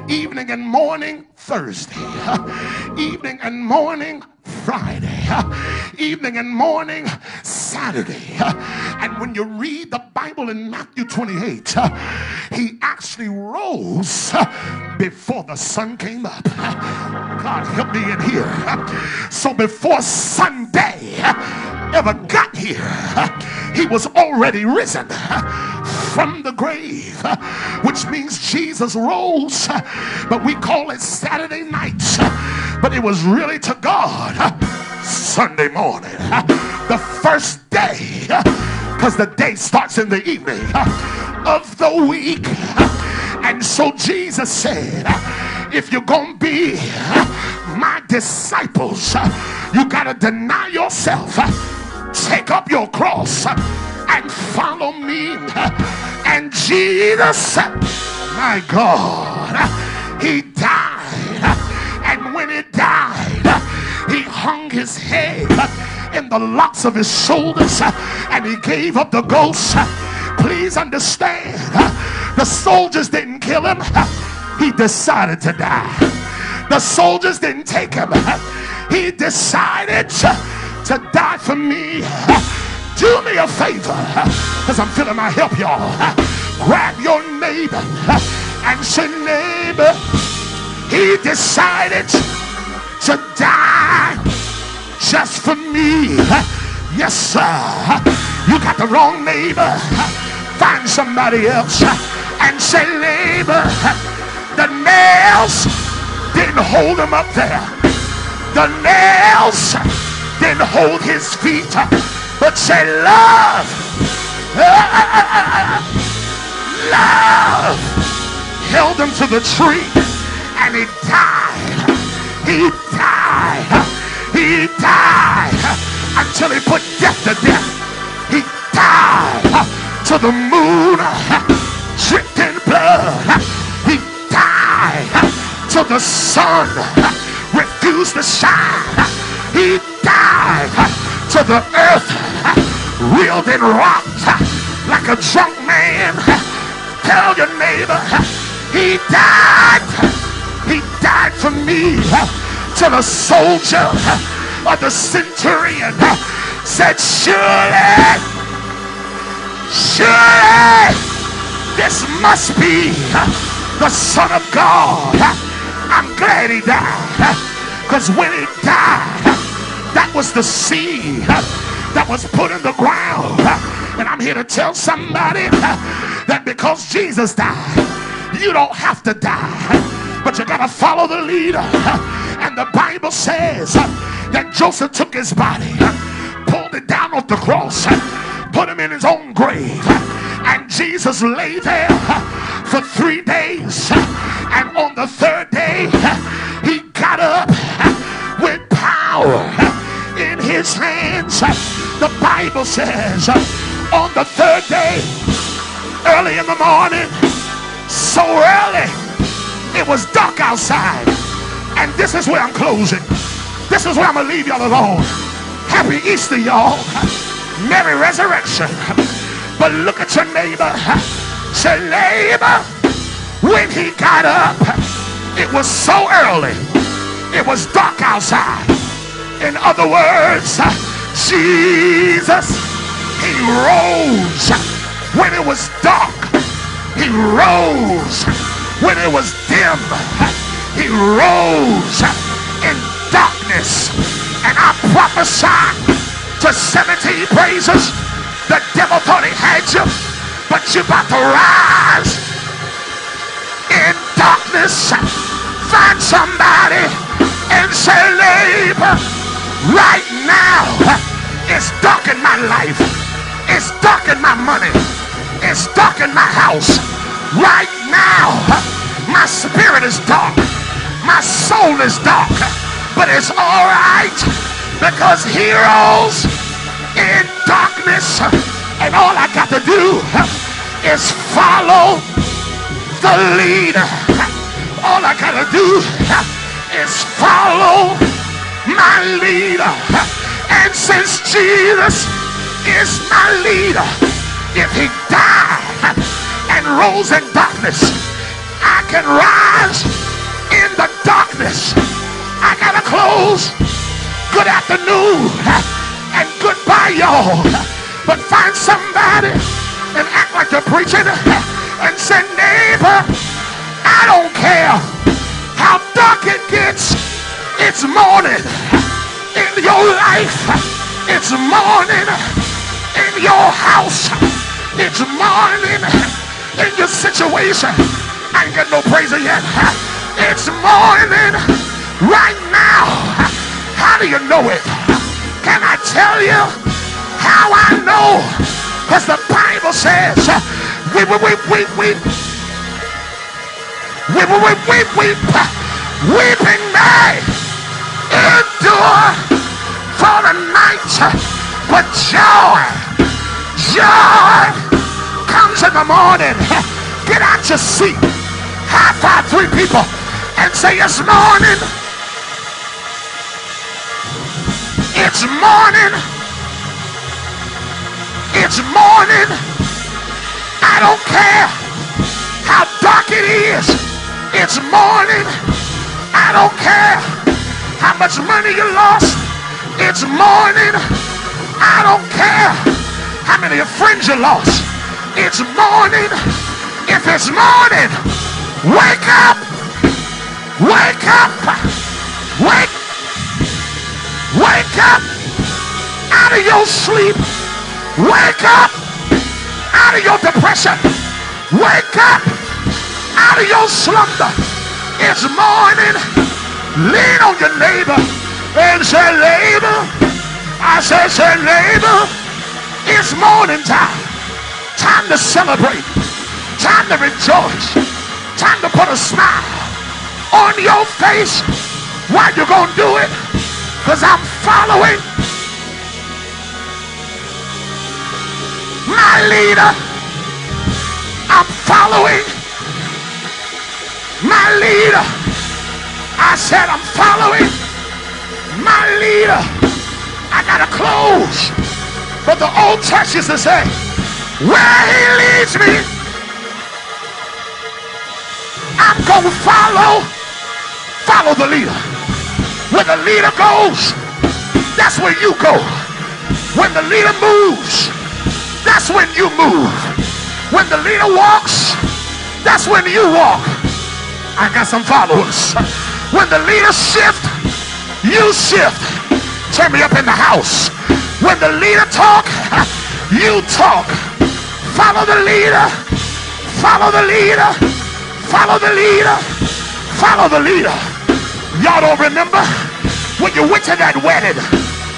evening and morning, Thursday. Evening and morning, Friday, evening and morning, Saturday. And when you read the Bible in Matthew 28, he actually rose before the sun came up. God help me in here. So before Sunday, ever got here, he was already risen from the grave, which means Jesus rose, but we call it Saturday night, but it was really to God Sunday morning, the first day, because the day starts in the evening of the week. And so Jesus said, if you're going to be my disciples, you got to deny yourself, take up your cross, and follow me. And Jesus, my God, he died. And when he died, he hung his head in the locks of his shoulders uh, and he gave up the ghost. Uh, please understand, uh, the soldiers didn't kill him, he decided to die. The soldiers didn't take him, he decided to die for me. Do me a favor, because I'm feeling my help, y'all. Grab your neighbor and say, neighbor, he decided to die just for me. Yes, sir. You got the wrong neighbor. Find somebody else and say, neighbor, the nails didn't hold him up there. The nails didn't hold his feet. But say, love. Love held him to the tree and he died. He died. He died until he put death to death. He died to the moon dripped blood. He died to the sun refused to shine. He died to the earth reeled and rocked like a drunk man. Tell your neighbor he died. He died for me to the soldier or the centurion said, Surely, surely, this must be the Son of God. I'm glad he died because when he died, that was the seed that was put in the ground. And I'm here to tell somebody that because Jesus died, you don't have to die, but you got to follow the leader. And the Bible says that Joseph took his body, pulled it down off the cross, put him in his own grave. And Jesus lay there for three days. And on the third day, he got up with power in his hands. The Bible says on the third day, early in the morning, so early, it was dark outside. And this is where I'm closing. This is where I'm going to leave y'all alone. Happy Easter, y'all. Merry resurrection. But look at your neighbor. Say, neighbor, when he got up, it was so early. It was dark outside. In other words, Jesus, he rose when it was dark. He rose when it was dim. He rose in darkness. And I prophesy to 17 praises. The devil thought he had you, but you're about to rise in darkness. Find somebody and say, neighbor, right now, it's dark in my life. It's dark in my money. It's dark in my house. Right now, my spirit is dark. My soul is dark. But it's all right because heroes in darkness. And all I got to do is follow the leader. All I got to do is follow my leader. And since Jesus is my leader, if he died rose in darkness, I can rise in the darkness. I gotta close. Good afternoon and goodbye, y'all. But find somebody and act like you're preaching and say, neighbor, I don't care how dark it gets. It's morning in your life. It's morning in your house. It's morning in your situation. I ain't got no praise yet. It's morning right now. How do you know it? Can I tell you how I know? Because the Bible says we we we we we we we we we we weeping may endure for the night, but joy, joy comes in the morning. (laughs) Get out your seat. High five three people and say it's morning. It's morning. It's morning. I don't care how dark it is. It's morning. I don't care how much money you lost. It's morning. I don't care how many friends you lost. It's morning. If it's morning, wake up. Wake up. Wake. Wake up out of your sleep. Wake up out of your depression. Wake up out of your slumber. It's morning. Lean on your neighbor and say, neighbor. I said, say, neighbor. It's morning time. Time to celebrate. Time to rejoice. Time to put a smile on your face. Why you gonna do it? Because I'm following my leader. I'm following my leader. I said I'm following my leader. I gotta close. But the old church used to say, where he leads me, I'm gonna follow. Follow the leader. Where the leader goes, that's where you go. When the leader moves, that's when you move. When the leader walks, that's when you walk. I got some followers. When the leader shift, you shift. Turn me up in the house. When the leader talk, (laughs) you talk. Follow the leader. Follow the leader. Follow the leader. Follow the leader. Y'all don't remember when you went to that wedding?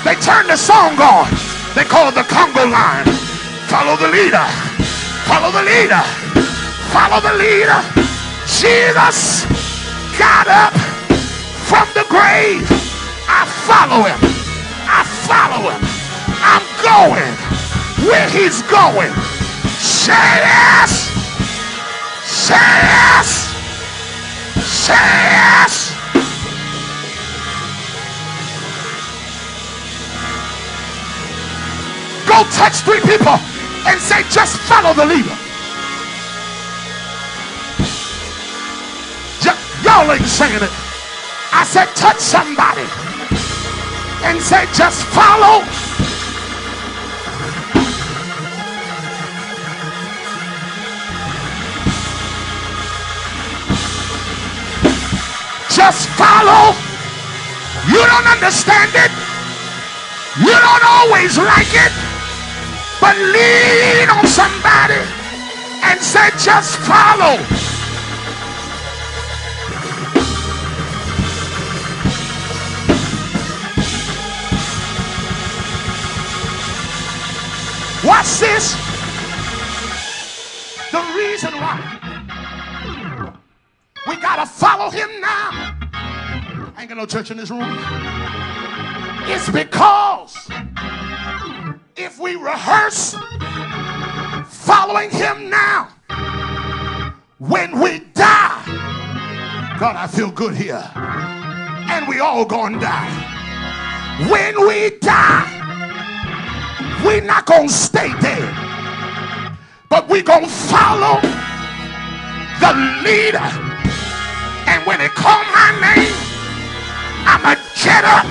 They turned the song on. They called the conga line. Follow the leader. Follow the leader. Follow the leader. Jesus got up from the grave. I follow him. I follow him. I'm going where he's going. Say yes. Say yes. Say yes. Go touch three people and say, just follow the leader. Y'all ain't saying it. I said, touch somebody and say, just follow. Just follow. You don't understand it. You don't always like it. But lean on somebody and say, just follow. Watch this. The reason why we gotta follow him now. Ain't got no church in this room. It's because if we rehearse following him now, when we die, God, I feel good here. And we all gonna die. When we die, we're not gonna stay dead, but we're gonna follow the leader. And when they call my name, I'ma get up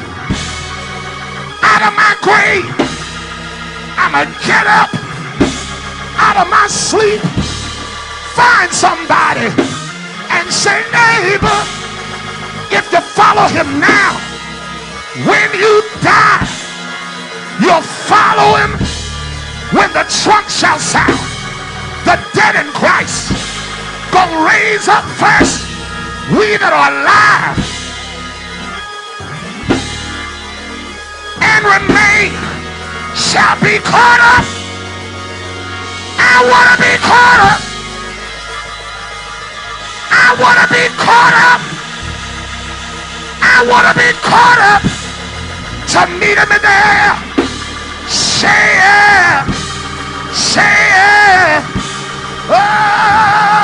out of my grave. I'ma get up out of my sleep. Find somebody and say, neighbor, if you follow him now, when you die, You'll follow him when the trump shall sound. The dead in Christ gonna raise up first. We that are alive and remain shall be caught up. I want to be caught up. I want to be caught up. I want to be caught up to meet him in the air. Share, share. Oh, clap your hands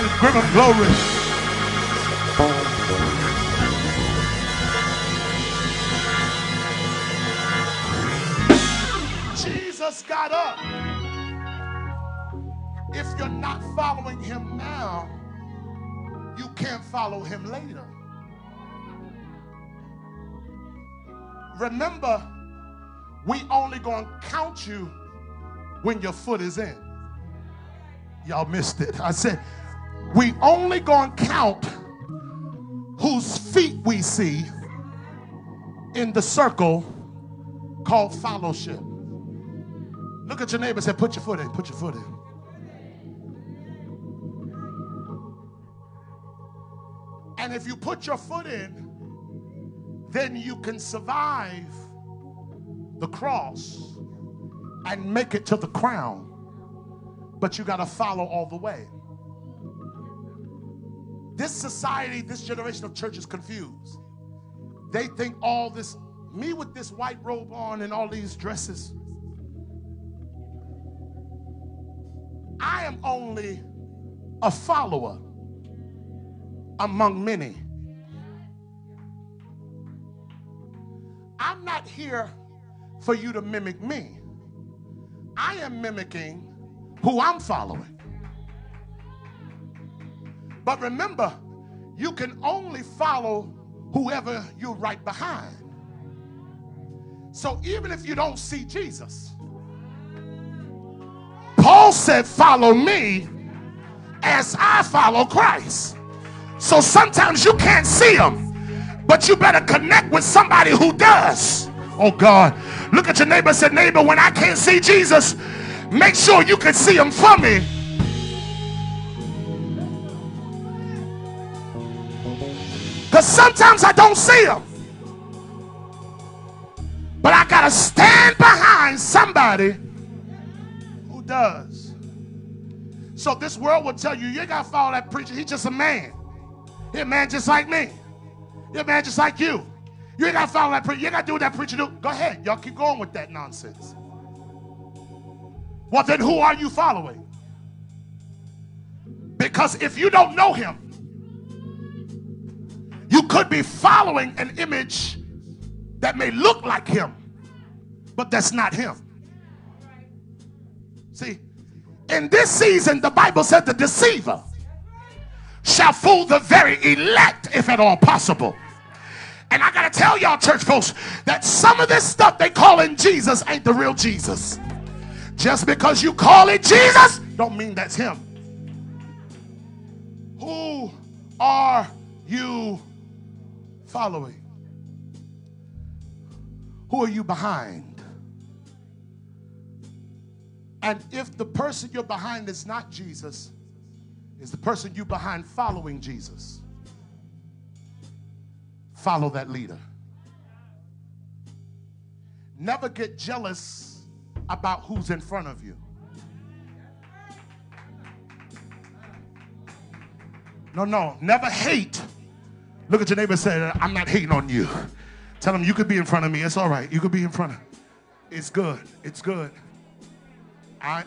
and give glory. Jesus got up. If you're not following him now, you can't follow him later. Remember, we only gonna count you when your foot is in. Y'all missed it. I said, we only gonna count whose feet we see in the circle called fellowship. Look at your neighbor and say, put your foot in, put your foot in. And if you put your foot in, then you can survive the cross and make it to the crown. But you got to follow all the way. This society, this generation of church is confused. They think all this, me with this white robe on and all these dresses, I am only a follower among many. I'm not here for you to mimic me. I am mimicking who I'm following. But remember, you can only follow whoever you're right behind. So even if you don't see Jesus, Paul said, Follow me as I follow Christ. So sometimes you can't see him, but you better connect with somebody who does. Oh God, look at your neighbor Said Neighbor, when I can't see Jesus, make sure you can see him for me. Sometimes I don't see them. But I got to stand behind somebody who does. So this world will tell you, you got to follow that preacher. He's just a man. He's a man just like me. He's a man just like you. You ain't got to follow that preacher. You got to do what that preacher do. Go ahead. Y'all keep going with that nonsense. Well, then who are you following? Because if you don't know him, could be following an image that may look like him, but that's not him. See, in this season, the Bible said the deceiver shall fool the very elect, if at all possible. And I gotta tell y'all, church folks, that some of this stuff they call in Jesus ain't the real Jesus. Just because you call it Jesus, don't mean that's him. Who are you following? Who are you behind? And if the person you're behind is not Jesus, is the person you behind following Jesus, follow that leader. Never get jealous about who's in front of you. No, no, never hate. Look at your neighbor and say, I'm not hating on you. Tell him you could be in front of me. It's all right. You could be in front of. It's good. It's good. Right.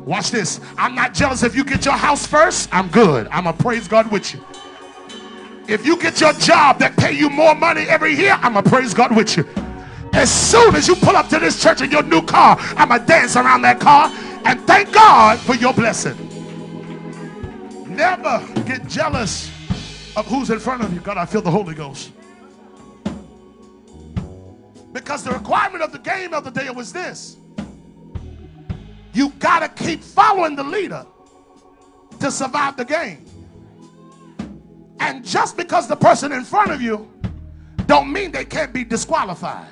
Watch this. I'm not jealous if you get your house first. I'm good. I'm to praise God with you. If you get your job that pay you more money every year, I'm to praise God with you. As soon as you pull up to this church in your new car, I'm to dance around that car and thank God for your blessing. Never get jealous of who's in front of you. God, I feel the Holy Ghost. Because the requirement of the game of the day was this you got to keep following the leader to survive the game. And just because the person in front of you don't mean they can't be disqualified.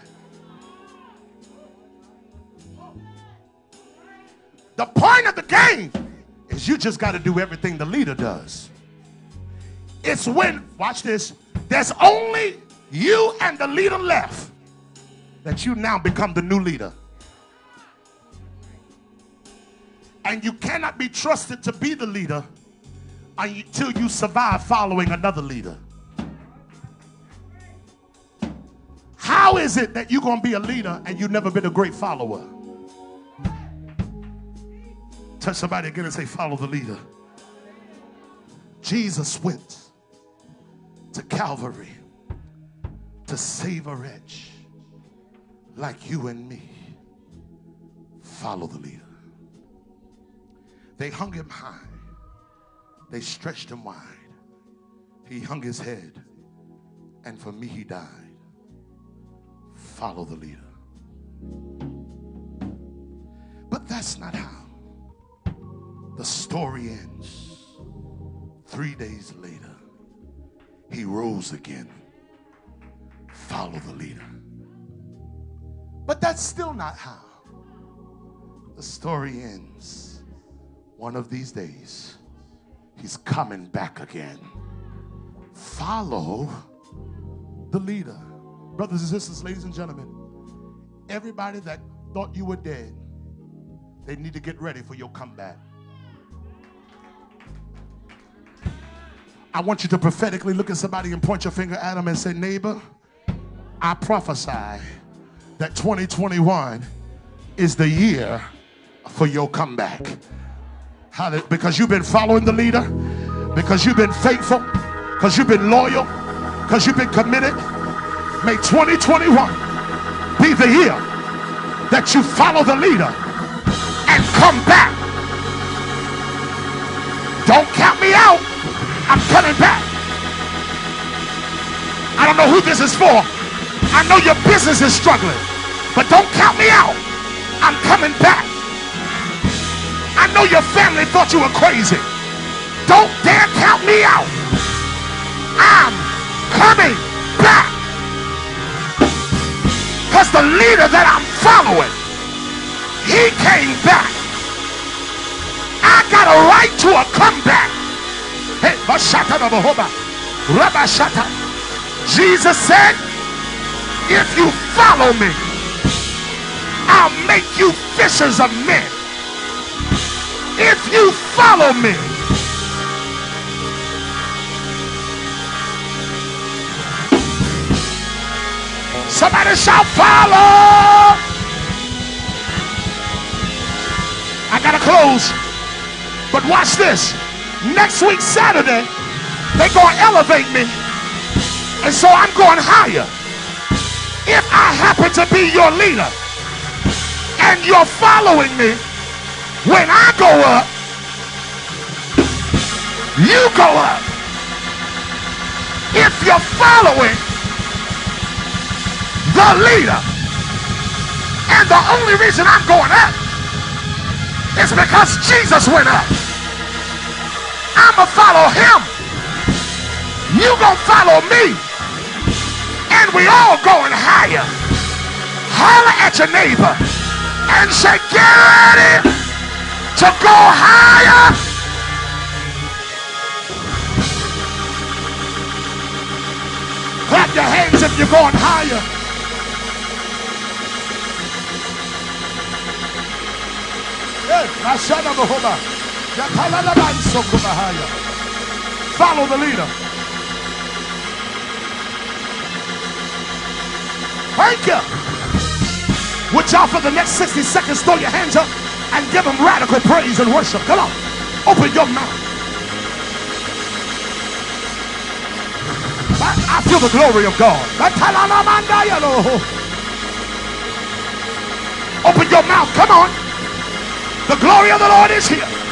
The point of the game is you just got to do everything the leader does. It's when, watch this, there's only you and the leader left that you now become the new leader. And you cannot be trusted to be the leader until you survive following another leader. How is it that you're going to be a leader and you've never been a great follower? Touch somebody again and say, Follow the leader. Jesus went to Calvary to save a wretch like you and me. Follow the leader. They hung him high, they stretched him wide. He hung his head, and for me, he died. Follow the leader. But that's not how the story ends. Three days later, he rose again. Follow the leader. But that's still not how the story ends. One of these days, he's coming back again. Follow the leader. Brothers and sisters, ladies and gentlemen, everybody that thought you were dead, they need to get ready for your comeback. I want you to prophetically look at somebody and point your finger at them and say, Neighbor, I prophesy that 2021 is the year for your comeback. Because you've been following the leader, because you've been faithful, because you've been loyal, because you've been committed. May 2021 be the year that you follow the leader and come back. I'm coming back. I don't know who this is for. I know your business is struggling, but don't count me out. I'm coming back. I know your family thought you were crazy. Don't dare count me out. I'm coming back. Because the leader that I'm following, he came back. I got a right to a comeback. Hey, Jesus said, if you follow me, I'll make you fishers of men. If you follow me, somebody shall follow. I gotta close, but watch this next week, Saturday, they're going to elevate me. And so I'm going higher. If I happen to be your leader and you're following me, when I go up, you go up. If you're following the leader, and the only reason I'm going up is because Jesus went up. I'ma follow him. You gonna follow me. And we all going higher. Holler at your neighbor and say, get ready to go higher. Clap your hands if you're going higher. Yes, Follow the leader. Thank you. Would y'all for the next 60 seconds throw your hands up and give them radical praise and worship? Come on. Open your mouth. I feel the glory of God. Open your mouth. Come on. The glory of the Lord is here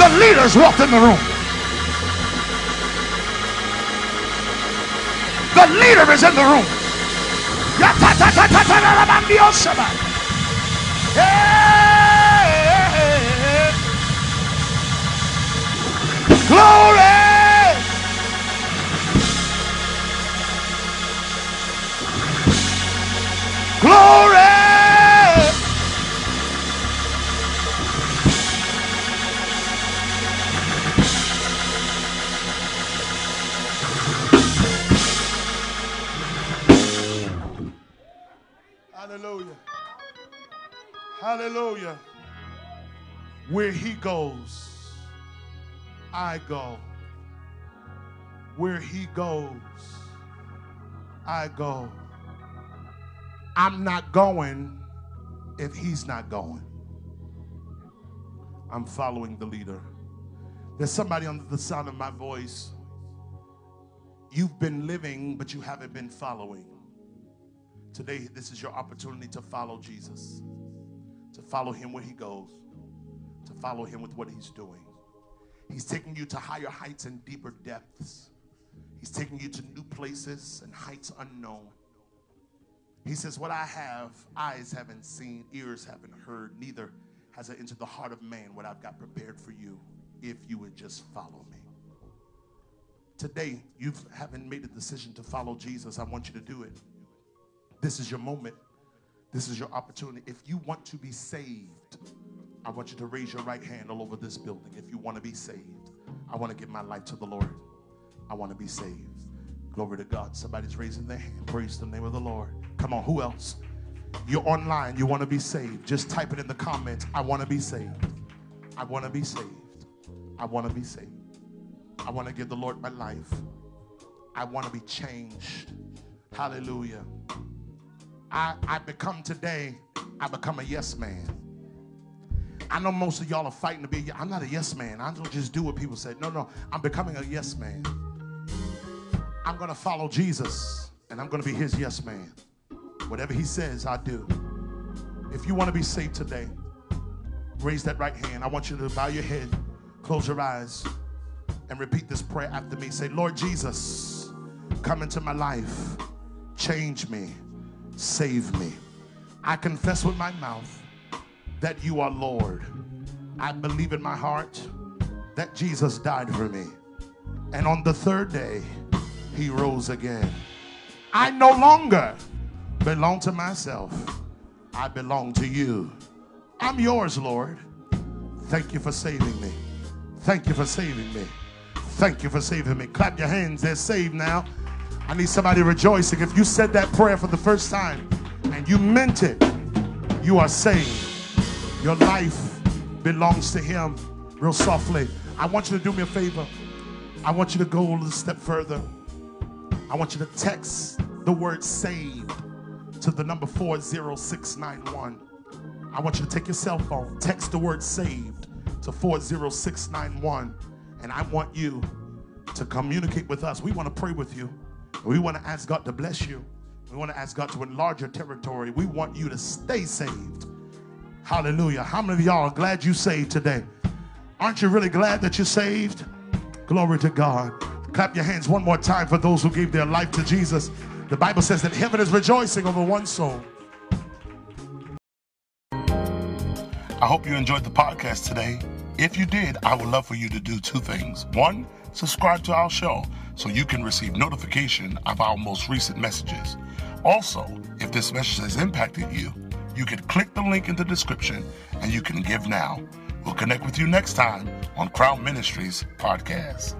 the leaders walked in the room. The leader is in the room. Glory. Glory. Where he goes, I go. Where he goes, I go. I'm not going if he's not going. I'm following the leader. There's somebody under the sound of my voice. You've been living, but you haven't been following. Today, this is your opportunity to follow Jesus, to follow him where he goes, follow him with what he's doing. He's taking you to higher heights and deeper depths. He's taking you to new places and heights unknown. He says, What I have, eyes haven't seen, ears haven't heard, neither has it entered the heart of man what I've got prepared for you if you would just follow me. Today, you haven't made a decision to follow Jesus. I want you to do it. This is your moment. This is your opportunity. If you want to be saved, I want you to raise your right hand all over this building. If you want to be saved, I want to give my life to the Lord. I want to be saved. Glory to God. Somebody's raising their hand. Praise the name of the Lord. Come on, who else? You're online, you want to be saved. Just type it in the comments. I want to be saved. I want to be saved. I want to be saved. I want to give the Lord my life. I want to be changed. Hallelujah. I, I become today, I become a yes man. I know most of y'all are fighting to be, I'm not a yes man. I don't just do what people say. No, no, I'm becoming a yes man. I'm going to follow Jesus and I'm going to be his yes man. Whatever he says, I do. If you want to be saved today, raise that right hand. I want you to bow your head, close your eyes, and repeat this prayer after me. Say, Lord Jesus, come into my life, change me, save me. I confess with my mouth that you are Lord. I believe in my heart that Jesus died for me. And on the third day, he rose again. I no longer belong to myself. I belong to you. I'm yours, Lord. Thank you for saving me. Thank you for saving me. Thank you for saving me. Clap your hands. They're saved now. I need somebody rejoicing. If you said that prayer for the first time and you meant it, you are saved. Your life belongs to Him. Real softly. I want you to do me a favor. I want you to go a step further. I want you to text the word saved to the number 40691. I want you to take your cell phone, text the word saved to 40691, and I want you to communicate with us. We want to pray with you. We want to ask God to bless you. We want to ask God to enlarge your territory. We want you to stay saved. Hallelujah. How many of y'all are glad you saved today? Aren't you really glad that you're saved? Glory to God. Clap your hands one more time for those who gave their life to Jesus. The Bible says that heaven is rejoicing over one soul. I hope you enjoyed the podcast today. If you did, I would love for you to do two things. One, subscribe to our show so you can receive notification of our most recent messages. Also, if this message has impacted you, you can click the link in the description and you can give now. We'll connect with you next time on Crown Ministries Podcast.